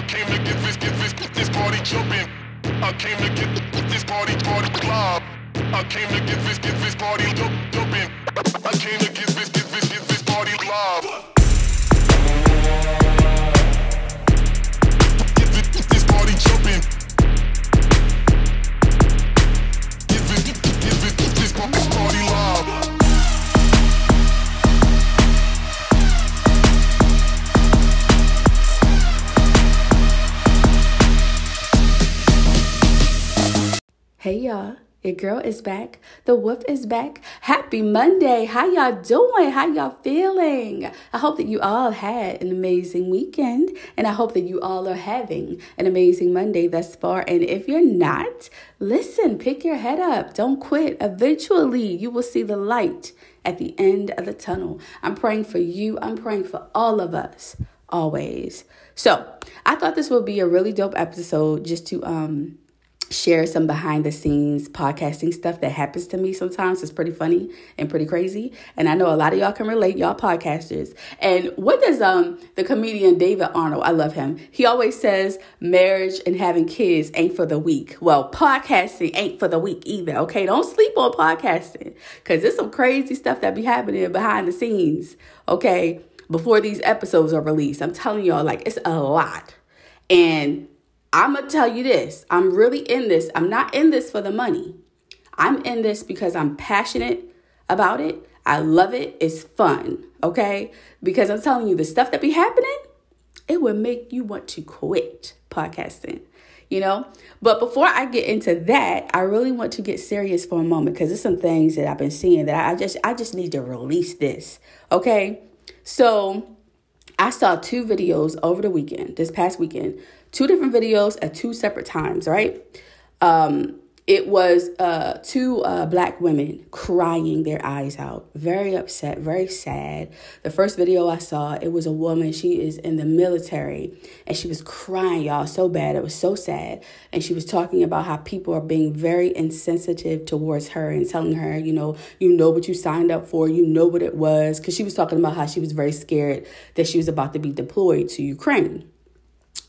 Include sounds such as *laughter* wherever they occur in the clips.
I came to get this, get this, this party jumping. I came to get this party, party live. I came to get this, get this party jump, jumping. I came to get this, get this, get this party live. Get this, this party jumping. Hey y'all, your girl is back. The wolf is back. Happy Monday. How y'all doing? How y'all feeling? I hope that you all had an amazing weekend and I hope that you all are having an amazing Monday thus far. And if you're not, listen, pick your head up. Don't quit. Eventually, you will see the light at the end of the tunnel. I'm praying for you. I'm praying for all of us always. So, I thought this would be a really dope episode just to um share some behind the scenes podcasting stuff that happens to me sometimes. It's pretty funny and pretty crazy. And I know a lot of y'all can relate, y'all podcasters. And what does um the comedian David Arnold, I love him. He always says marriage and having kids ain't for the weak. Well, podcasting ain't for the weak either. Okay, don't sleep on podcasting cuz there's some crazy stuff that be happening behind the scenes. Okay, before these episodes are released. I'm telling y'all like it's a lot. And I'm going to tell you this I'm really in this. I'm not in this for the money. I'm in this because I'm passionate about it. I love it. It's fun. Okay. Because I'm telling you, the stuff that be happening, it would make you want to quit podcasting. You know, but before I get into that, I really want to get serious for a moment because there's some things that I've been seeing that I just I just need to release this. Okay. So I saw two videos over the weekend, this past weekend, two different videos at two separate times, right? Um, it was uh, two uh, black women crying their eyes out, very upset, very sad. The first video I saw, it was a woman. She is in the military, and she was crying, y'all, so bad. It was so sad, and she was talking about how people are being very insensitive towards her and telling her, you know, you know what you signed up for, you know what it was, because she was talking about how she was very scared that she was about to be deployed to Ukraine,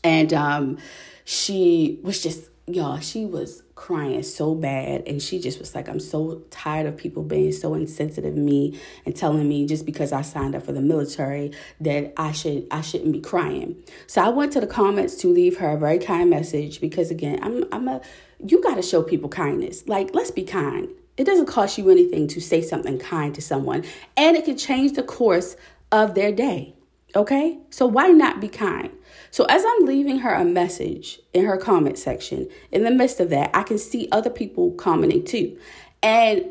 and um, she was just y'all, she was crying so bad. And she just was like, I'm so tired of people being so insensitive to me and telling me just because I signed up for the military that I should I shouldn't be crying. So I went to the comments to leave her a very kind message because again, I'm I'm a you gotta show people kindness. Like, let's be kind. It doesn't cost you anything to say something kind to someone, and it can change the course of their day. Okay? So why not be kind? So as I'm leaving her a message in her comment section, in the midst of that, I can see other people commenting too. And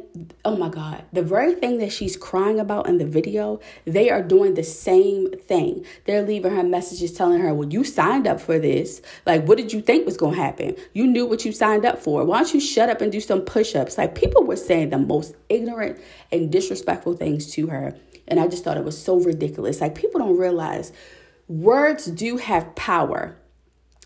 oh my God, the very thing that she's crying about in the video, they are doing the same thing. They're leaving her messages telling her, Well, you signed up for this. Like, what did you think was going to happen? You knew what you signed up for. Why don't you shut up and do some push ups? Like, people were saying the most ignorant and disrespectful things to her. And I just thought it was so ridiculous. Like, people don't realize words do have power.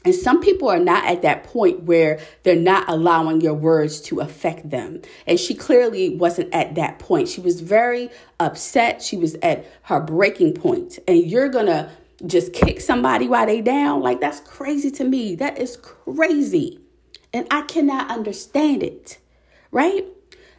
And some people are not at that point where they're not allowing your words to affect them. And she clearly wasn't at that point. She was very upset. She was at her breaking point. And you're going to just kick somebody while they down? Like that's crazy to me. That is crazy. And I cannot understand it. Right?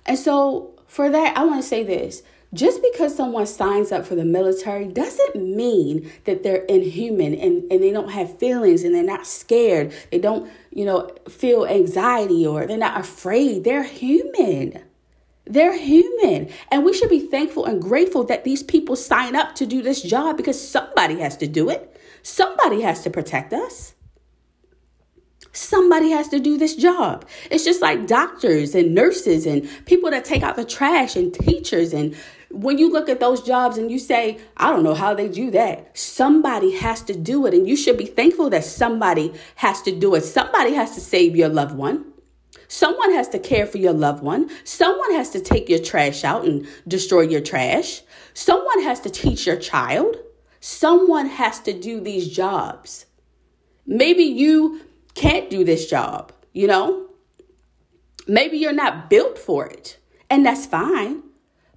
And so for that, I want to say this. Just because someone signs up for the military doesn't mean that they're inhuman and, and they don't have feelings and they're not scared. They don't, you know, feel anxiety or they're not afraid. They're human. They're human. And we should be thankful and grateful that these people sign up to do this job because somebody has to do it. Somebody has to protect us. Somebody has to do this job. It's just like doctors and nurses and people that take out the trash and teachers and when you look at those jobs and you say, I don't know how they do that, somebody has to do it. And you should be thankful that somebody has to do it. Somebody has to save your loved one. Someone has to care for your loved one. Someone has to take your trash out and destroy your trash. Someone has to teach your child. Someone has to do these jobs. Maybe you can't do this job, you know? Maybe you're not built for it, and that's fine.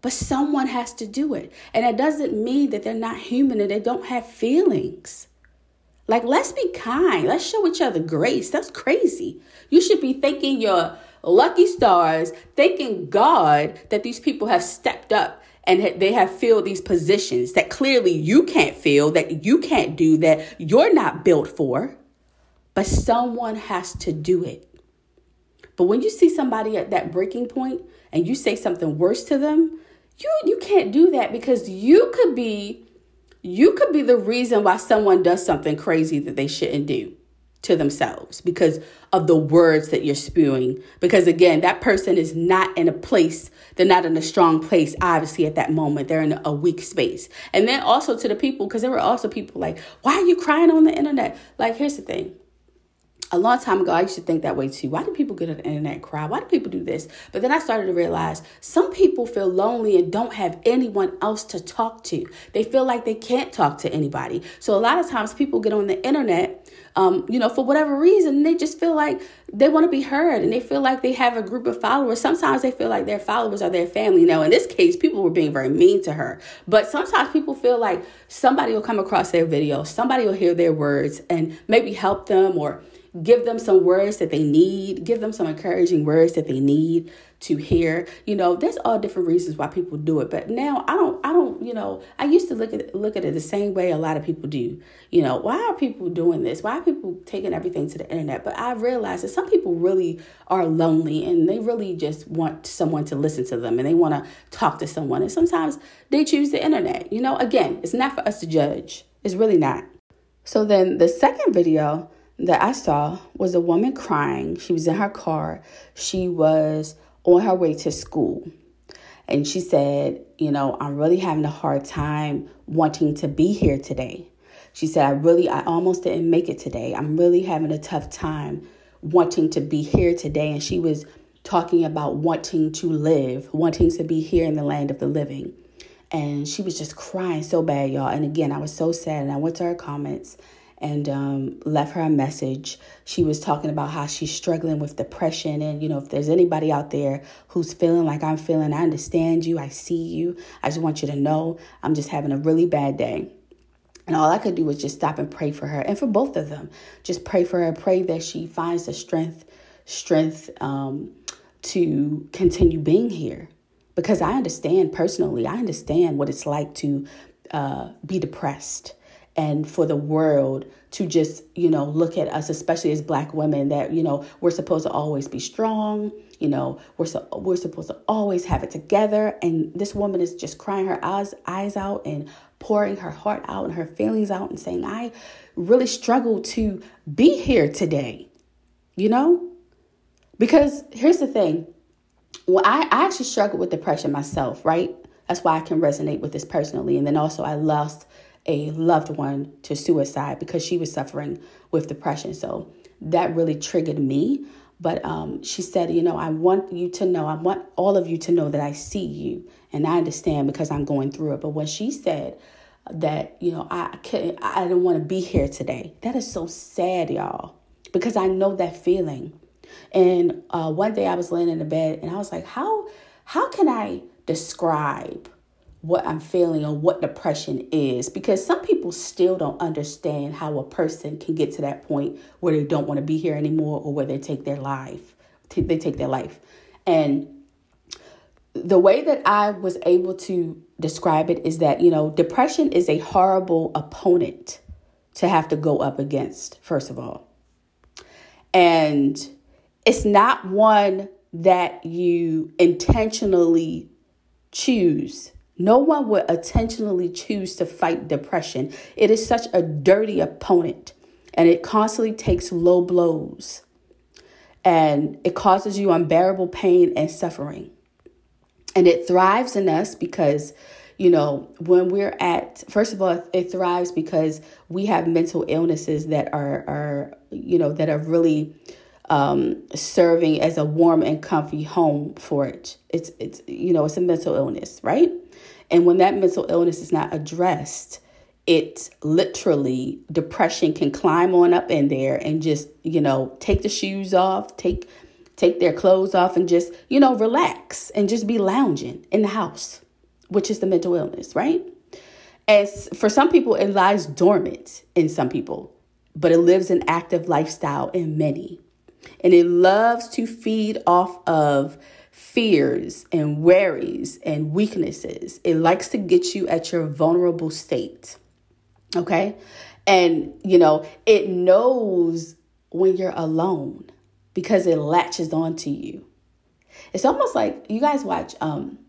But someone has to do it. And it doesn't mean that they're not human and they don't have feelings. Like, let's be kind. Let's show each other grace. That's crazy. You should be thanking your lucky stars, thanking God that these people have stepped up and they have filled these positions that clearly you can't fill, that you can't do, that you're not built for. But someone has to do it. But when you see somebody at that breaking point and you say something worse to them, you you can't do that because you could be you could be the reason why someone does something crazy that they shouldn't do to themselves because of the words that you're spewing. Because again, that person is not in a place, they're not in a strong place, obviously, at that moment. They're in a weak space. And then also to the people, because there were also people like, why are you crying on the internet? Like, here's the thing a long time ago, I used to think that way too. Why do people get on the internet cry? Why do people do this? But then I started to realize some people feel lonely and don't have anyone else to talk to. They feel like they can't talk to anybody. So a lot of times people get on the internet, um, you know, for whatever reason, they just feel like they want to be heard and they feel like they have a group of followers. Sometimes they feel like their followers are their family. Now, in this case, people were being very mean to her. But sometimes people feel like somebody will come across their video, somebody will hear their words and maybe help them or give them some words that they need, give them some encouraging words that they need to hear. You know, there's all different reasons why people do it. But now I don't I don't, you know, I used to look at look at it the same way a lot of people do. You know, why are people doing this? Why are people taking everything to the internet? But I realized that some people really are lonely and they really just want someone to listen to them and they want to talk to someone. And sometimes they choose the internet. You know, again, it's not for us to judge. It's really not. So then the second video that I saw was a woman crying. She was in her car. She was on her way to school. And she said, You know, I'm really having a hard time wanting to be here today. She said, I really, I almost didn't make it today. I'm really having a tough time wanting to be here today. And she was talking about wanting to live, wanting to be here in the land of the living. And she was just crying so bad, y'all. And again, I was so sad. And I went to her comments and um, left her a message. She was talking about how she's struggling with depression. And, you know, if there's anybody out there who's feeling like I'm feeling, I understand you, I see you. I just want you to know I'm just having a really bad day. And all I could do was just stop and pray for her and for both of them. Just pray for her, pray that she finds the strength, strength um, to continue being here. Because I understand personally, I understand what it's like to uh, be depressed and for the world to just, you know, look at us, especially as black women, that, you know, we're supposed to always be strong, you know, we're, so, we're supposed to always have it together. And this woman is just crying her eyes, eyes out and pouring her heart out and her feelings out and saying, I really struggle to be here today, you know? Because here's the thing. Well, I, I actually struggle with depression myself, right? That's why I can resonate with this personally. And then also, I lost a loved one to suicide because she was suffering with depression. So that really triggered me. But um, she said, You know, I want you to know, I want all of you to know that I see you and I understand because I'm going through it. But when she said that, you know, I couldn't, I didn't want to be here today, that is so sad, y'all, because I know that feeling. And uh, one day I was laying in the bed and I was like, How, how can I describe what I'm feeling or what depression is because some people still don't understand how a person can get to that point where they don't want to be here anymore or where they take their life they take their life. And the way that I was able to describe it is that you know depression is a horrible opponent to have to go up against first of all. And it's not one that you intentionally choose no one would intentionally choose to fight depression. It is such a dirty opponent and it constantly takes low blows and it causes you unbearable pain and suffering. And it thrives in us because you know, when we're at, first of all, it thrives because we have mental illnesses that are, are you know, that are really um, serving as a warm and comfy home for it. It's, it's, you know, it's a mental illness, right? And when that mental illness is not addressed, it literally depression can climb on up in there and just you know take the shoes off take take their clothes off and just you know relax and just be lounging in the house which is the mental illness right? As for some people it lies dormant in some people but it lives an active lifestyle in many. And it loves to feed off of fears and worries and weaknesses it likes to get you at your vulnerable state Okay. And, you know, it knows when you're alone because it latches onto you. It's almost like you guys watch um,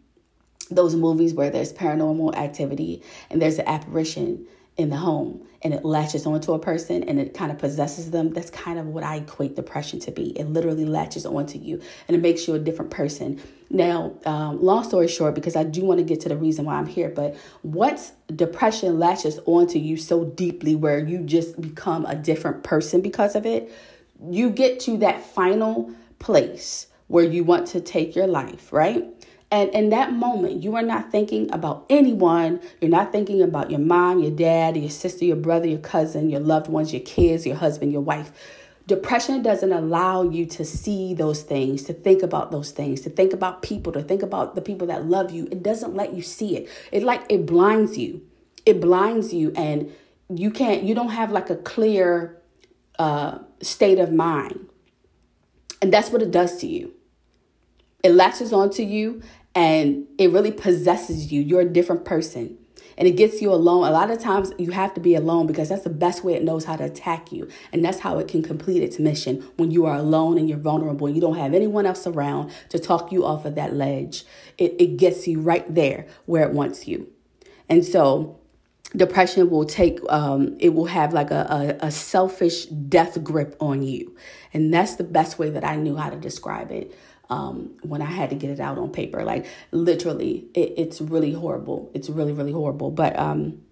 those movies where there's paranormal activity and there's an apparition in the home and it latches onto a person and it kind of possesses them. That's kind of what I equate depression to be. It literally latches onto you and it makes you a different person. Now, um, long story short, because I do want to get to the reason why I'm here, but once depression latches onto you so deeply where you just become a different person because of it, you get to that final place where you want to take your life, right? And in that moment, you are not thinking about anyone. You're not thinking about your mom, your dad, your sister, your brother, your cousin, your loved ones, your kids, your husband, your wife. Depression doesn't allow you to see those things, to think about those things, to think about people, to think about the people that love you. It doesn't let you see it. It like it blinds you. It blinds you and you can't you don't have like a clear uh state of mind. And that's what it does to you. It latches onto you and it really possesses you. You're a different person. And it gets you alone. A lot of times you have to be alone because that's the best way it knows how to attack you. And that's how it can complete its mission when you are alone and you're vulnerable. You don't have anyone else around to talk you off of that ledge. It, it gets you right there where it wants you. And so depression will take um, it will have like a, a, a selfish death grip on you and that's the best way that i knew how to describe it um, when I had to get it out on paper. Like literally, it, it's really horrible. It's really, really horrible. But, um,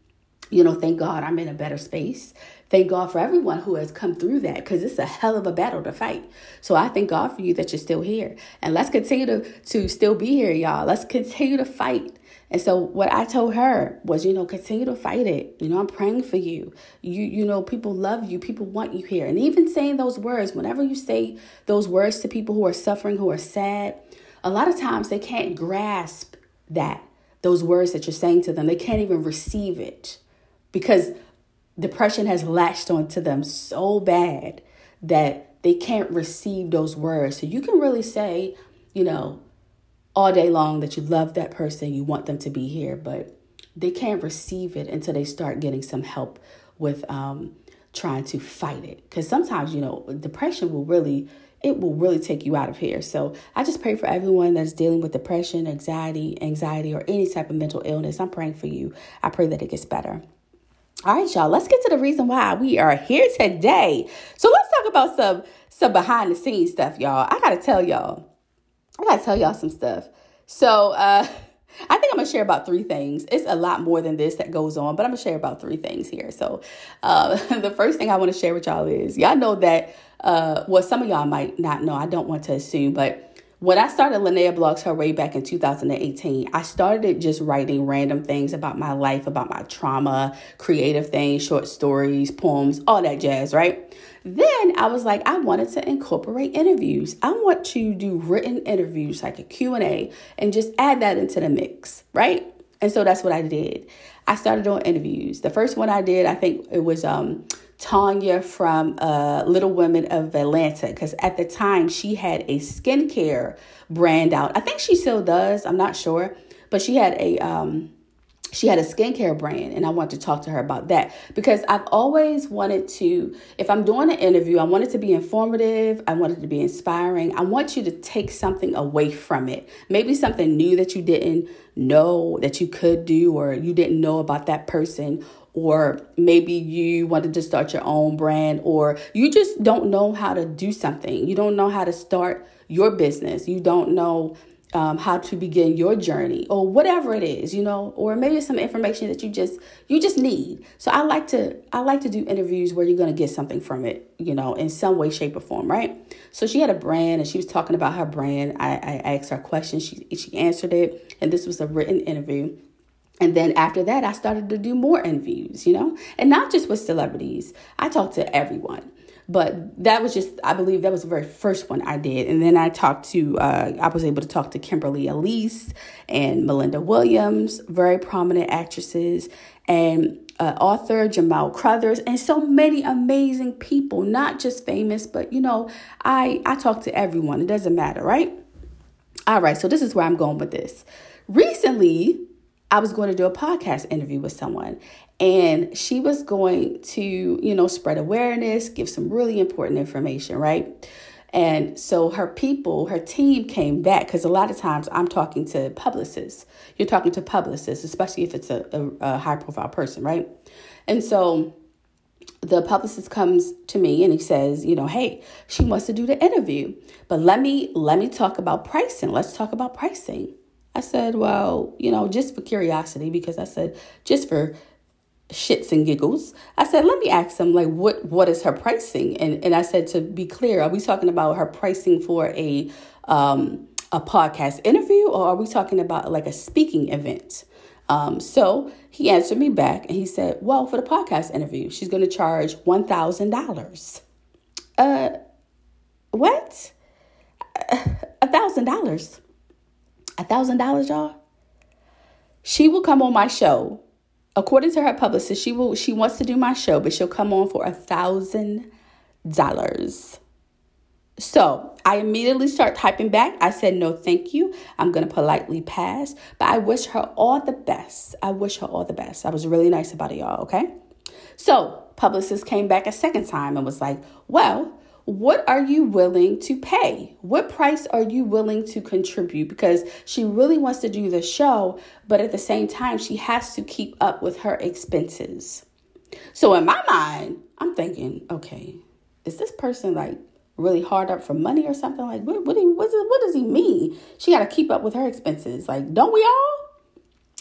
you know, thank God I'm in a better space. Thank God for everyone who has come through that because it's a hell of a battle to fight. So I thank God for you that you're still here. And let's continue to, to still be here, y'all. Let's continue to fight. And so what I told her was, you know, continue to fight it. You know, I'm praying for you. You you know, people love you. People want you here. And even saying those words, whenever you say those words to people who are suffering, who are sad, a lot of times they can't grasp that those words that you're saying to them. They can't even receive it because depression has latched onto them so bad that they can't receive those words. So you can really say, you know, all day long that you love that person, you want them to be here, but they can't receive it until they start getting some help with um, trying to fight it. Because sometimes, you know, depression will really, it will really take you out of here. So I just pray for everyone that's dealing with depression, anxiety, anxiety, or any type of mental illness. I'm praying for you. I pray that it gets better. All right, y'all, let's get to the reason why we are here today. So let's talk about some some behind the scenes stuff, y'all. I gotta tell y'all, I gotta tell y'all some stuff. So uh, *laughs* I think I'm gonna share about three things. It's a lot more than this that goes on, but I'm gonna share about three things here. So uh, *laughs* the first thing I want to share with y'all is y'all know that uh, well, some of y'all might not know. I don't want to assume, but when I started Linnea Blogs Her Way back in 2018, I started just writing random things about my life, about my trauma, creative things, short stories, poems, all that jazz, right? Then I was like, I wanted to incorporate interviews. I want to do written interviews, like a Q&A, and just add that into the mix, right? And so that's what I did. I started doing interviews. The first one I did, I think it was um Tanya from uh, Little Women of Atlanta because at the time she had a skincare brand out. I think she still does. I'm not sure, but she had a um, she had a skincare brand, and I wanted to talk to her about that because I've always wanted to. If I'm doing an interview, I want it to be informative. I want it to be inspiring. I want you to take something away from it. Maybe something new that you didn't know that you could do, or you didn't know about that person or maybe you wanted to start your own brand, or you just don't know how to do something. You don't know how to start your business. You don't know um, how to begin your journey or whatever it is you know or maybe some information that you just you just need. So i like to i like to do interviews where you're going to get something from it you know in some way shape or form right? So she had a brand and she was talking about her brand. I, I asked her question she she answered it. And this was a written interview. And then after that, I started to do more interviews, you know, and not just with celebrities. I talked to everyone. But that was just, I believe that was the very first one I did. And then I talked to, uh, I was able to talk to Kimberly Elise and Melinda Williams, very prominent actresses, and uh, author Jamal Crothers, and so many amazing people, not just famous, but you know, I, I talk to everyone. It doesn't matter, right? All right, so this is where I'm going with this. Recently, I was going to do a podcast interview with someone, and she was going to, you know, spread awareness, give some really important information, right? And so her people, her team came back because a lot of times I'm talking to publicists. You're talking to publicists, especially if it's a, a, a high profile person, right? And so the publicist comes to me and he says, you know, hey, she wants to do the interview, but let me let me talk about pricing. Let's talk about pricing. I said, well, you know, just for curiosity, because I said, just for shits and giggles, I said, let me ask them, like, what what is her pricing? And and I said, to be clear, are we talking about her pricing for a um, a podcast interview, or are we talking about like a speaking event? Um, so he answered me back and he said, well, for the podcast interview, she's going to charge $1,000. Uh, what? A thousand dollars a thousand dollars, y'all. She will come on my show. According to her publicist, she will she wants to do my show, but she'll come on for a thousand dollars. So I immediately start typing back. I said, no, thank you. I'm going to politely pass, but I wish her all the best. I wish her all the best. I was really nice about it, y'all, okay? So, publicist came back a second time and was like, well, what are you willing to pay? What price are you willing to contribute? Because she really wants to do the show, but at the same time, she has to keep up with her expenses. So in my mind, I'm thinking, okay, is this person like really hard up for money or something? Like, what, what, what, what does he mean? She got to keep up with her expenses. Like, don't we all?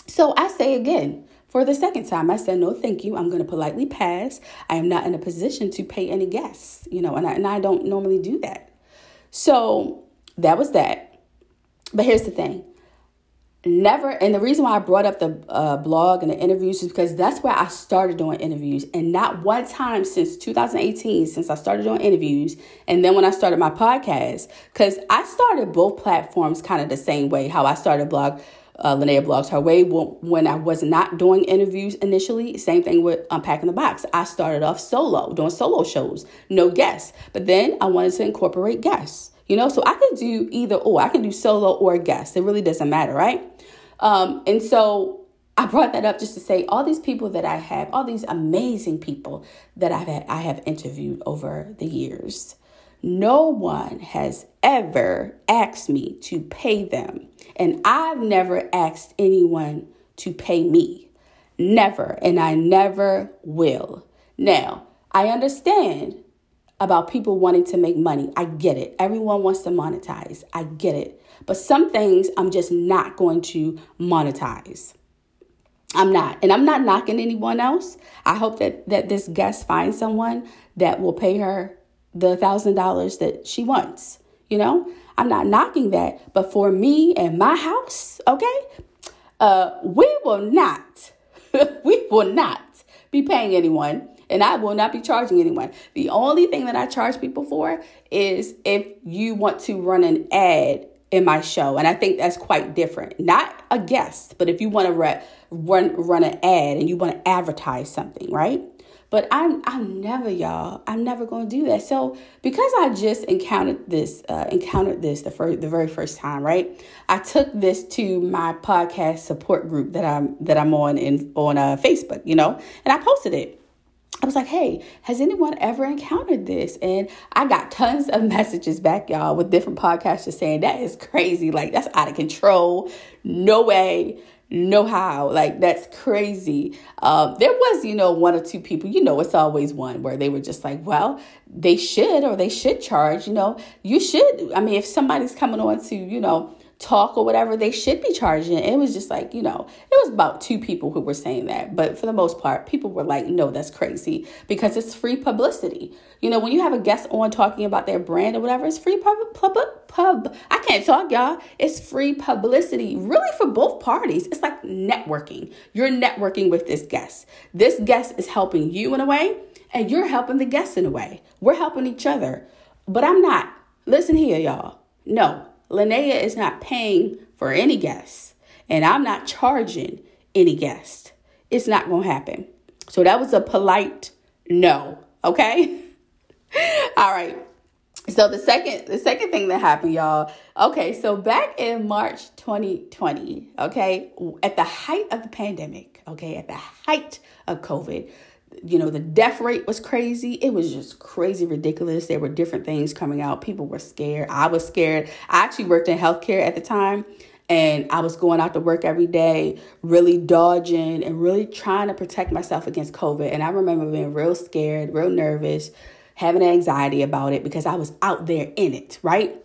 So I say again, for the second time, I said, no, thank you. I'm going to politely pass. I am not in a position to pay any guests, you know, and I, and I don't normally do that. So that was that. But here's the thing never and the reason why i brought up the uh, blog and the interviews is because that's where i started doing interviews and not one time since 2018 since i started doing interviews and then when i started my podcast because i started both platforms kind of the same way how i started blog uh, Linnea Blogs Her Way when I was not doing interviews initially. Same thing with Unpacking the Box. I started off solo, doing solo shows, no guests. But then I wanted to incorporate guests, you know, so I could do either or. I can do solo or guests. It really doesn't matter, right? Um, and so I brought that up just to say all these people that I have, all these amazing people that I've had, I have interviewed over the years. No one has ever asked me to pay them. And I've never asked anyone to pay me. Never. And I never will. Now, I understand about people wanting to make money. I get it. Everyone wants to monetize. I get it. But some things I'm just not going to monetize. I'm not. And I'm not knocking anyone else. I hope that that this guest finds someone that will pay her the thousand dollars that she wants. You know, I'm not knocking that, but for me and my house, okay, uh, we will not, *laughs* we will not be paying anyone, and I will not be charging anyone. The only thing that I charge people for is if you want to run an ad in my show, and I think that's quite different. Not a guest, but if you want to re- run run an ad and you want to advertise something, right? But I'm I'm never y'all. I'm never going to do that. So because I just encountered this uh, encountered this the first the very first time, right? I took this to my podcast support group that I'm that I'm on in on uh, Facebook, you know, and I posted it. I was like, hey, has anyone ever encountered this? And I got tons of *laughs* messages back, y'all, with different podcasters saying that is crazy. Like, that's out of control. No way know how like that's crazy um, there was you know one or two people you know it's always one where they were just like well they should or they should charge you know you should i mean if somebody's coming on to you know talk or whatever, they should be charging. It was just like, you know, it was about two people who were saying that. But for the most part, people were like, no, that's crazy because it's free publicity. You know, when you have a guest on talking about their brand or whatever, it's free pub, pub. I can't talk, y'all. It's free publicity, really for both parties. It's like networking. You're networking with this guest. This guest is helping you in a way, and you're helping the guest in a way. We're helping each other. But I'm not. Listen here, y'all. No, Linnea is not paying for any guests, and I'm not charging any guest. It's not going to happen. So that was a polite no, okay? *laughs* All right. So the second the second thing that happened, y'all. Okay, so back in March 2020, okay, at the height of the pandemic, okay, at the height of COVID, you know, the death rate was crazy. It was just crazy ridiculous. There were different things coming out. People were scared. I was scared. I actually worked in healthcare at the time and I was going out to work every day, really dodging and really trying to protect myself against COVID. And I remember being real scared, real nervous, having anxiety about it because I was out there in it, right?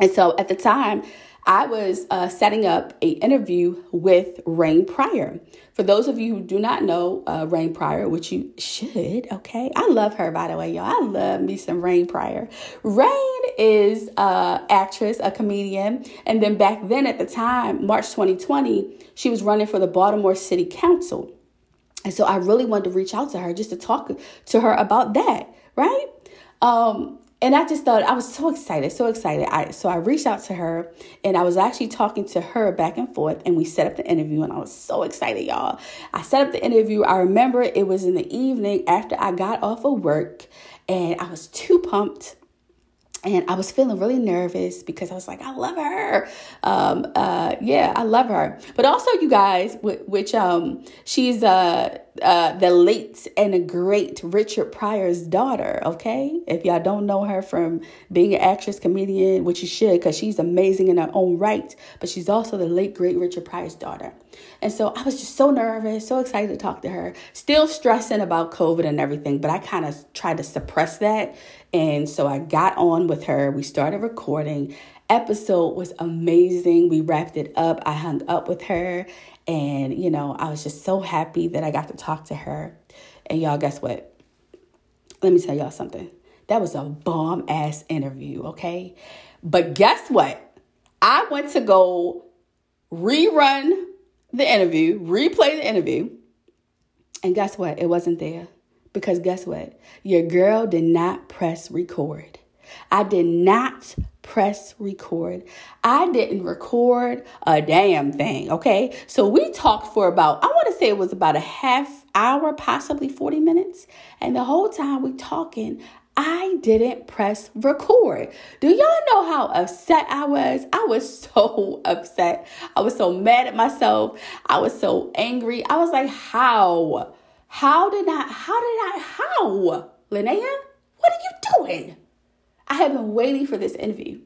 And so at the time, I was uh, setting up a interview with Rain Pryor. For those of you who do not know uh, Rain Pryor, which you should, okay, I love her by the way, y'all. I love me some Rain Pryor. Rain is a actress, a comedian, and then back then at the time, March 2020, she was running for the Baltimore City Council. And so I really wanted to reach out to her just to talk to her about that, right? Um, and I just thought I was so excited, so excited. I so I reached out to her and I was actually talking to her back and forth and we set up the interview and I was so excited, y'all. I set up the interview. I remember it was in the evening after I got off of work and I was too pumped and I was feeling really nervous because I was like, I love her. Um, uh, yeah, I love her. But also, you guys, which um, she's uh, uh, the late and great Richard Pryor's daughter. Okay, if y'all don't know her from being an actress, comedian, which you should, because she's amazing in her own right. But she's also the late great Richard Pryor's daughter. And so I was just so nervous, so excited to talk to her. Still stressing about COVID and everything, but I kind of tried to suppress that and so I got on with her. We started recording. Episode was amazing. We wrapped it up. I hung up with her. And, you know, I was just so happy that I got to talk to her. And y'all, guess what? Let me tell y'all something. That was a bomb ass interview, okay? But guess what? I went to go rerun the interview, replay the interview. And guess what? It wasn't there. Because guess what? Your girl did not press record. I did not press record. I didn't record a damn thing, okay? So we talked for about, I want to say it was about a half hour, possibly 40 minutes. And the whole time we talking, I didn't press record. Do y'all know how upset I was? I was *laughs* so upset. I was so mad at myself. I was so angry. I was like, how? How did I, how did I, how? Linnea, what are you doing? I have been waiting for this interview.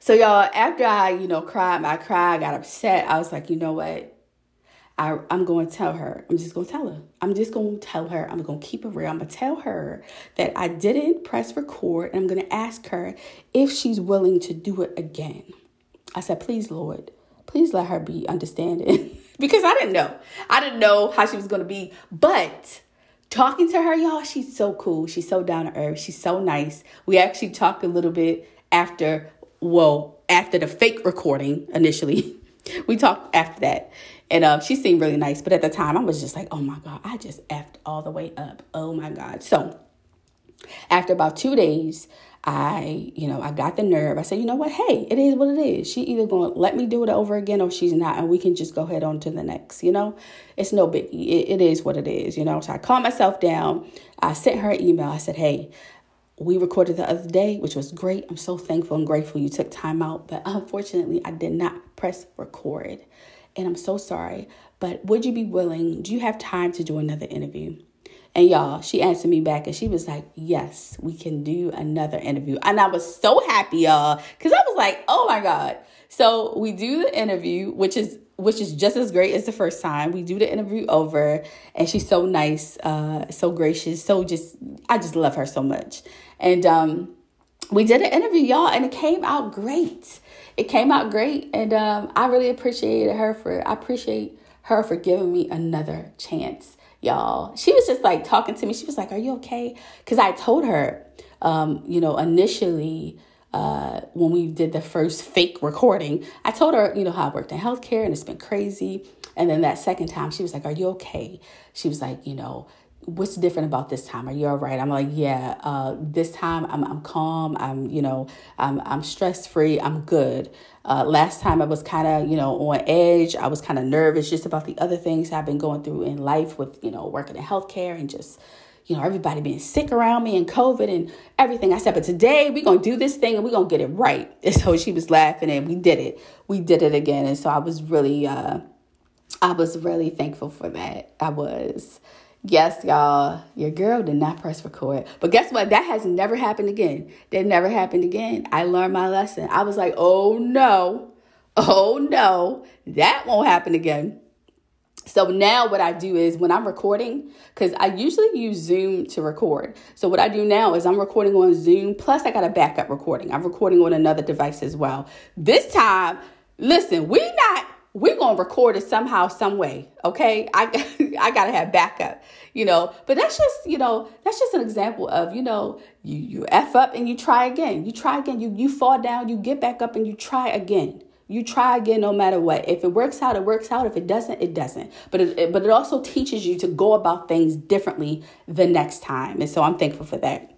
So y'all, after I, you know, cried, my cry, I got upset. I was like, you know what? I, I'm going to tell her. I'm just going to tell her. I'm just going to tell her. I'm going to keep it real. I'm going to tell her that I didn't press record. And I'm going to ask her if she's willing to do it again. I said, please, Lord, please let her be understanding. *laughs* because I didn't know. I didn't know how she was going to be. But talking to her, y'all, she's so cool. She's so down to earth. She's so nice. We actually talked a little bit after, well, after the fake recording initially. *laughs* we talked after that. And uh, she seemed really nice. But at the time, I was just like, oh my God, I just effed all the way up. Oh my God. So after about two days, I, you know, I got the nerve. I said, you know what? Hey, it is what it is. She either going to let me do it over again or she's not, and we can just go ahead on to the next. You know, it's no biggie. It, it is what it is. You know, so I calmed myself down. I sent her an email. I said, hey, we recorded the other day, which was great. I'm so thankful and grateful you took time out, but unfortunately, I did not press record, and I'm so sorry. But would you be willing? Do you have time to do another interview? And y'all, she answered me back and she was like, Yes, we can do another interview. And I was so happy, y'all, because I was like, Oh my God. So we do the interview, which is which is just as great as the first time. We do the interview over, and she's so nice, uh, so gracious, so just I just love her so much. And um, we did an interview, y'all, and it came out great. it came out great, and um, I really appreciated her for. I appreciate her for giving me another chance, y'all. She was just like talking to me. She was like, "Are you okay?" Because I told her, um, you know, initially. Uh, when we did the first fake recording, I told her, you know, how I worked in healthcare and it's been crazy. And then that second time, she was like, Are you okay? She was like, You know, what's different about this time? Are you all right? I'm like, yeah, uh, this time I'm, I'm calm. I'm, you know, I'm, I'm stress free. I'm good. Uh, last time I was kind of, you know, on edge. I was kind of nervous just about the other things I've been going through in life with, you know, working in healthcare and just, you know, everybody being sick around me and COVID and everything. I said, but today we're going to do this thing and we're going to get it right. And *laughs* so she was laughing and we did it. We did it again. And so I was really, uh, I was really thankful for that. I was. Yes, y'all, your girl did not press record. But guess what? That has never happened again. That never happened again. I learned my lesson. I was like, oh no, oh no, that won't happen again. So now what I do is when I'm recording, because I usually use Zoom to record. So what I do now is I'm recording on Zoom, plus I got a backup recording. I'm recording on another device as well. This time, listen, we not we're gonna record it somehow, some way. Okay, I *laughs* I gotta have backup, you know. But that's just you know that's just an example of you know you you f up and you try again. You try again. You you fall down. You get back up and you try again. You try again no matter what. If it works out, it works out. If it doesn't, it doesn't. But it, it but it also teaches you to go about things differently the next time. And so I'm thankful for that.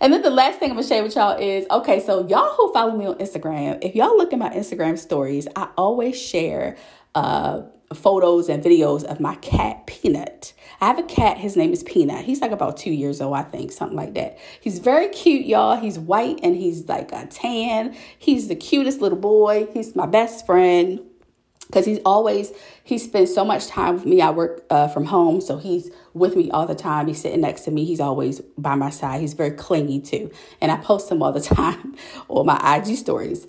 And then the last thing I'm gonna share with y'all is okay, so y'all who follow me on Instagram, if y'all look at my Instagram stories, I always share uh, photos and videos of my cat Peanut. I have a cat, his name is Peanut. He's like about two years old, I think, something like that. He's very cute, y'all. He's white and he's like a tan. He's the cutest little boy. He's my best friend because he's always he spends so much time with me i work uh, from home so he's with me all the time. He's sitting next to me. He's always by my side. He's very clingy too. And i post him all the *laughs* time on my ig stories.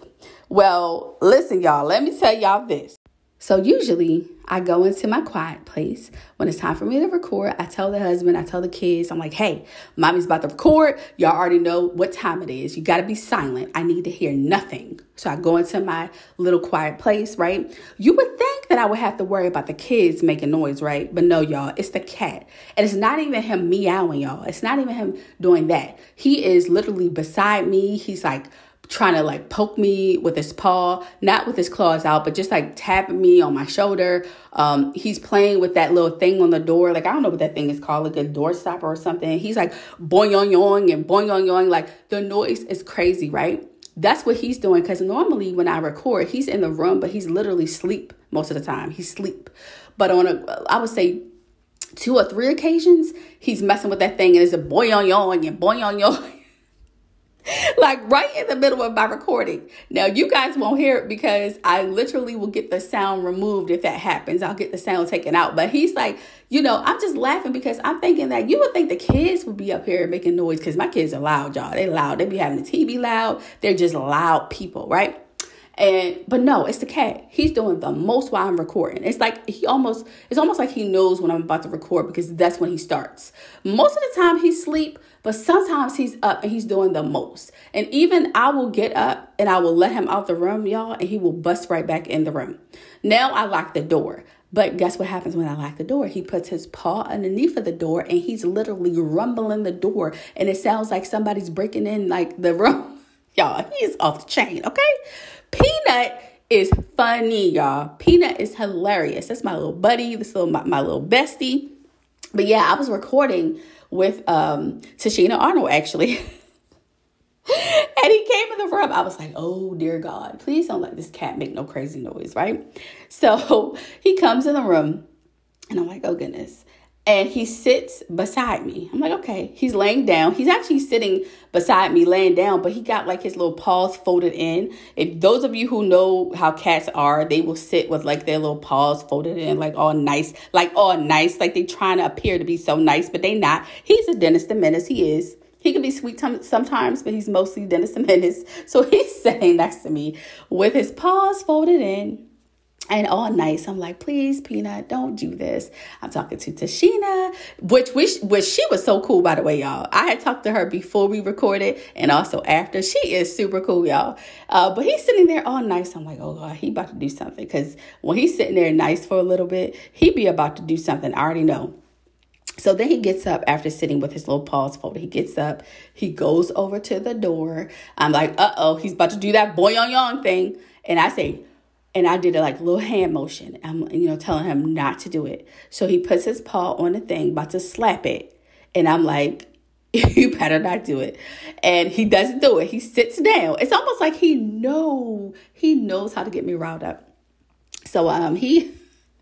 Well listen y'all. Let me tell y'all this so usually I go into my quiet place. When it's time for me to record, I tell the husband, I tell the kids, I'm like, hey, mommy's about to record. Y'all already know what time it is. You got to be silent. I need to hear nothing. So I go into my little quiet place, right? You would think that I would have to worry about the kids making noise, right? But no, y'all, it's the cat. And it's not even him meowing, y'all. It's not even him doing that. He is literally beside me. He's like, trying to like poke me with his paw, not with his claws out, but just like tapping me on my shoulder. Um, he's playing with that little thing on the door. Like, I don't know what that thing is called, like a door stopper or something. He's like boing yoing and boing yoing. Like the noise is crazy, right? That's what he's doing. Cause normally when I record, he's in the room, but he's literally sleep most of the time. He's sleep. But on a, I would say two or three occasions, he's messing with that thing and it's a boing yoing and boing yoing. *laughs* like right in the middle of my recording. Now, you guys won't hear it because I literally will get the sound removed if that happens. I'll get the sound taken out. But he's like, you know, I'm just laughing because I'm thinking that you would think the kids would be up here making noise because my kids are loud, y'all. They loud. They be having the TV loud. They're just loud people, right? And but no, it's the cat. He's doing the most while I'm recording. It's like he almost it's almost like he knows when I'm about to record because that's when he starts. Most of the time he's asleep, but sometimes he's up and he's doing the most. And even I will get up and I will let him out the room, y'all, and he will bust right back in the room. Now I lock the door. But guess what happens when I lock the door? He puts his paw underneath of the door and he's literally rumbling the door. And it sounds like somebody's breaking in like the room. *laughs* y'all, he's off the chain, okay? Peanut is funny, y'all. Peanut is hilarious. That's my little buddy, this little my, my little bestie. But yeah, I was recording with um Tashina Arnold actually. *laughs* and he came in the room. I was like, oh dear God, please don't let this cat make no crazy noise, right? So *laughs* he comes in the room and I'm like, oh goodness and he sits beside me. I'm like, okay. He's laying down. He's actually sitting beside me, laying down, but he got like his little paws folded in. If those of you who know how cats are, they will sit with like their little paws folded in, like all nice, like all nice, like they trying to appear to be so nice, but they not. He's a Dennis the Menace. He is. He can be sweet t- sometimes, but he's mostly Dennis the Menace. So *laughs* he's sitting next to me with his paws folded in and all nice. I'm like, please, Peanut, don't do this. I'm talking to Tashina, which which which she was so cool, by the way, y'all. I had talked to her before we recorded and also after. She is super cool, y'all. Uh, but he's sitting there all nice. I'm like, oh god, he about to do something. Cause when he's sitting there nice for a little bit, he be about to do something. I already know. So then he gets up after sitting with his little paws folded. He gets up, he goes over to the door. I'm like, uh oh, he's about to do that boy on yon thing. And I say, and I did a like little hand motion. I'm, you know, telling him not to do it. So he puts his paw on the thing, about to slap it. And I'm like, *laughs* you better not do it. And he doesn't do it. He sits down. It's almost like he know he knows how to get me riled up. So um he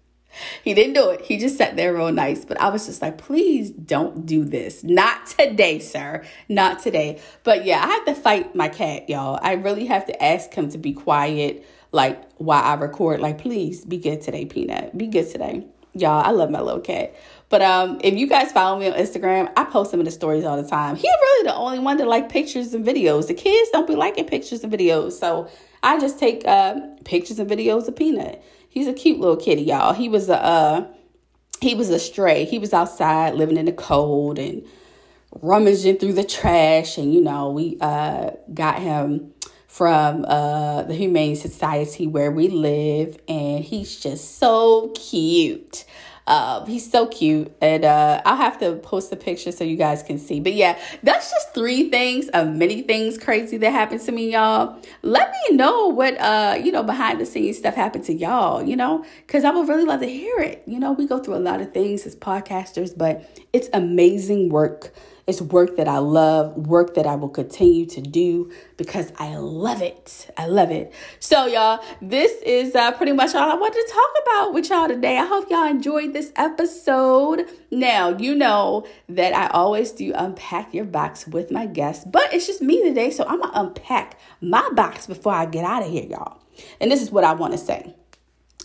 *laughs* he didn't do it. He just sat there real nice. But I was just like, please don't do this. Not today, sir. Not today. But yeah, I have to fight my cat, y'all. I really have to ask him to be quiet like while I record. Like, please be good today, Peanut. Be good today. Y'all, I love my little cat. But um, if you guys follow me on Instagram, I post him in the stories all the time. He's really the only one that like pictures and videos. The kids don't be liking pictures and videos. So I just take uh, pictures and videos of Peanut. He's a cute little kitty, y'all. He was a uh, he was a stray. He was outside living in the cold and rummaging through the trash. And you know, we uh, got him from uh, the Humane Society where we live, and he's just so cute. Uh, he's so cute, and uh, I'll have to post a picture so you guys can see. But yeah, that's just three things of many things crazy that happened to me, y'all. Let me know what uh you know behind the scenes stuff happened to y'all, you know, because I would really love to hear it. You know, we go through a lot of things as podcasters, but it's amazing work it's work that I love, work that I will continue to do because I love it. I love it. So, y'all, this is uh, pretty much all I wanted to talk about with y'all today. I hope y'all enjoyed this episode. Now, you know that I always do unpack your box with my guests, but it's just me today, so I'm gonna unpack my box before I get out of here, y'all. And this is what I want to say.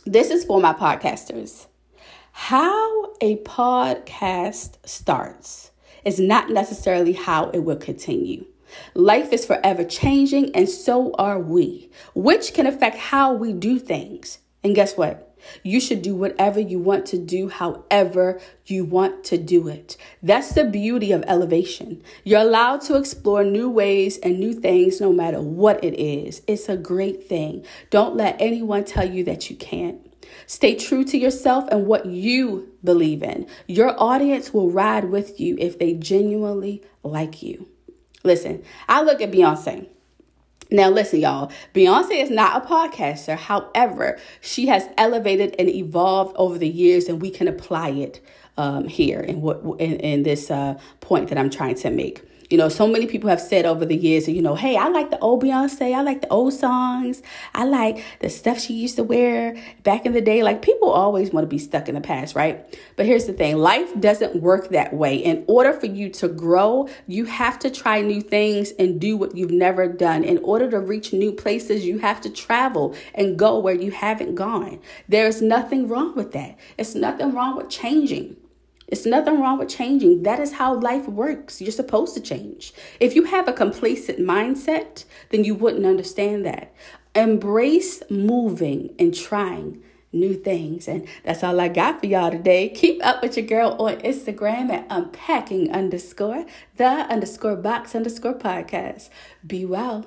This is for my podcasters. How a podcast starts is not necessarily how it will continue. Life is forever changing, and so are we, which can affect how we do things. And guess what? You should do whatever you want to do, however you want to do it. That's the beauty of elevation. You're allowed to explore new ways and new things no matter what it is. It's a great thing. Don't let anyone tell you that you can't. Stay true to yourself and what you believe in. Your audience will ride with you if they genuinely like you. Listen, I look at Beyonce. Now, listen, y'all. Beyonce is not a podcaster. However, she has elevated and evolved over the years, and we can apply it um, here in what in, in this uh, point that I'm trying to make. You know, so many people have said over the years, you know, hey, I like the old Beyonce. I like the old songs. I like the stuff she used to wear back in the day. Like people always want to be stuck in the past, right? But here's the thing life doesn't work that way. In order for you to grow, you have to try new things and do what you've never done. In order to reach new places, you have to travel and go where you haven't gone. There's nothing wrong with that. It's nothing wrong with changing. It's nothing wrong with changing. That is how life works. You're supposed to change. If you have a complacent mindset, then you wouldn't understand that. Embrace moving and trying new things. And that's all I got for y'all today. Keep up with your girl on Instagram at unpacking underscore the underscore box underscore podcast. Be well.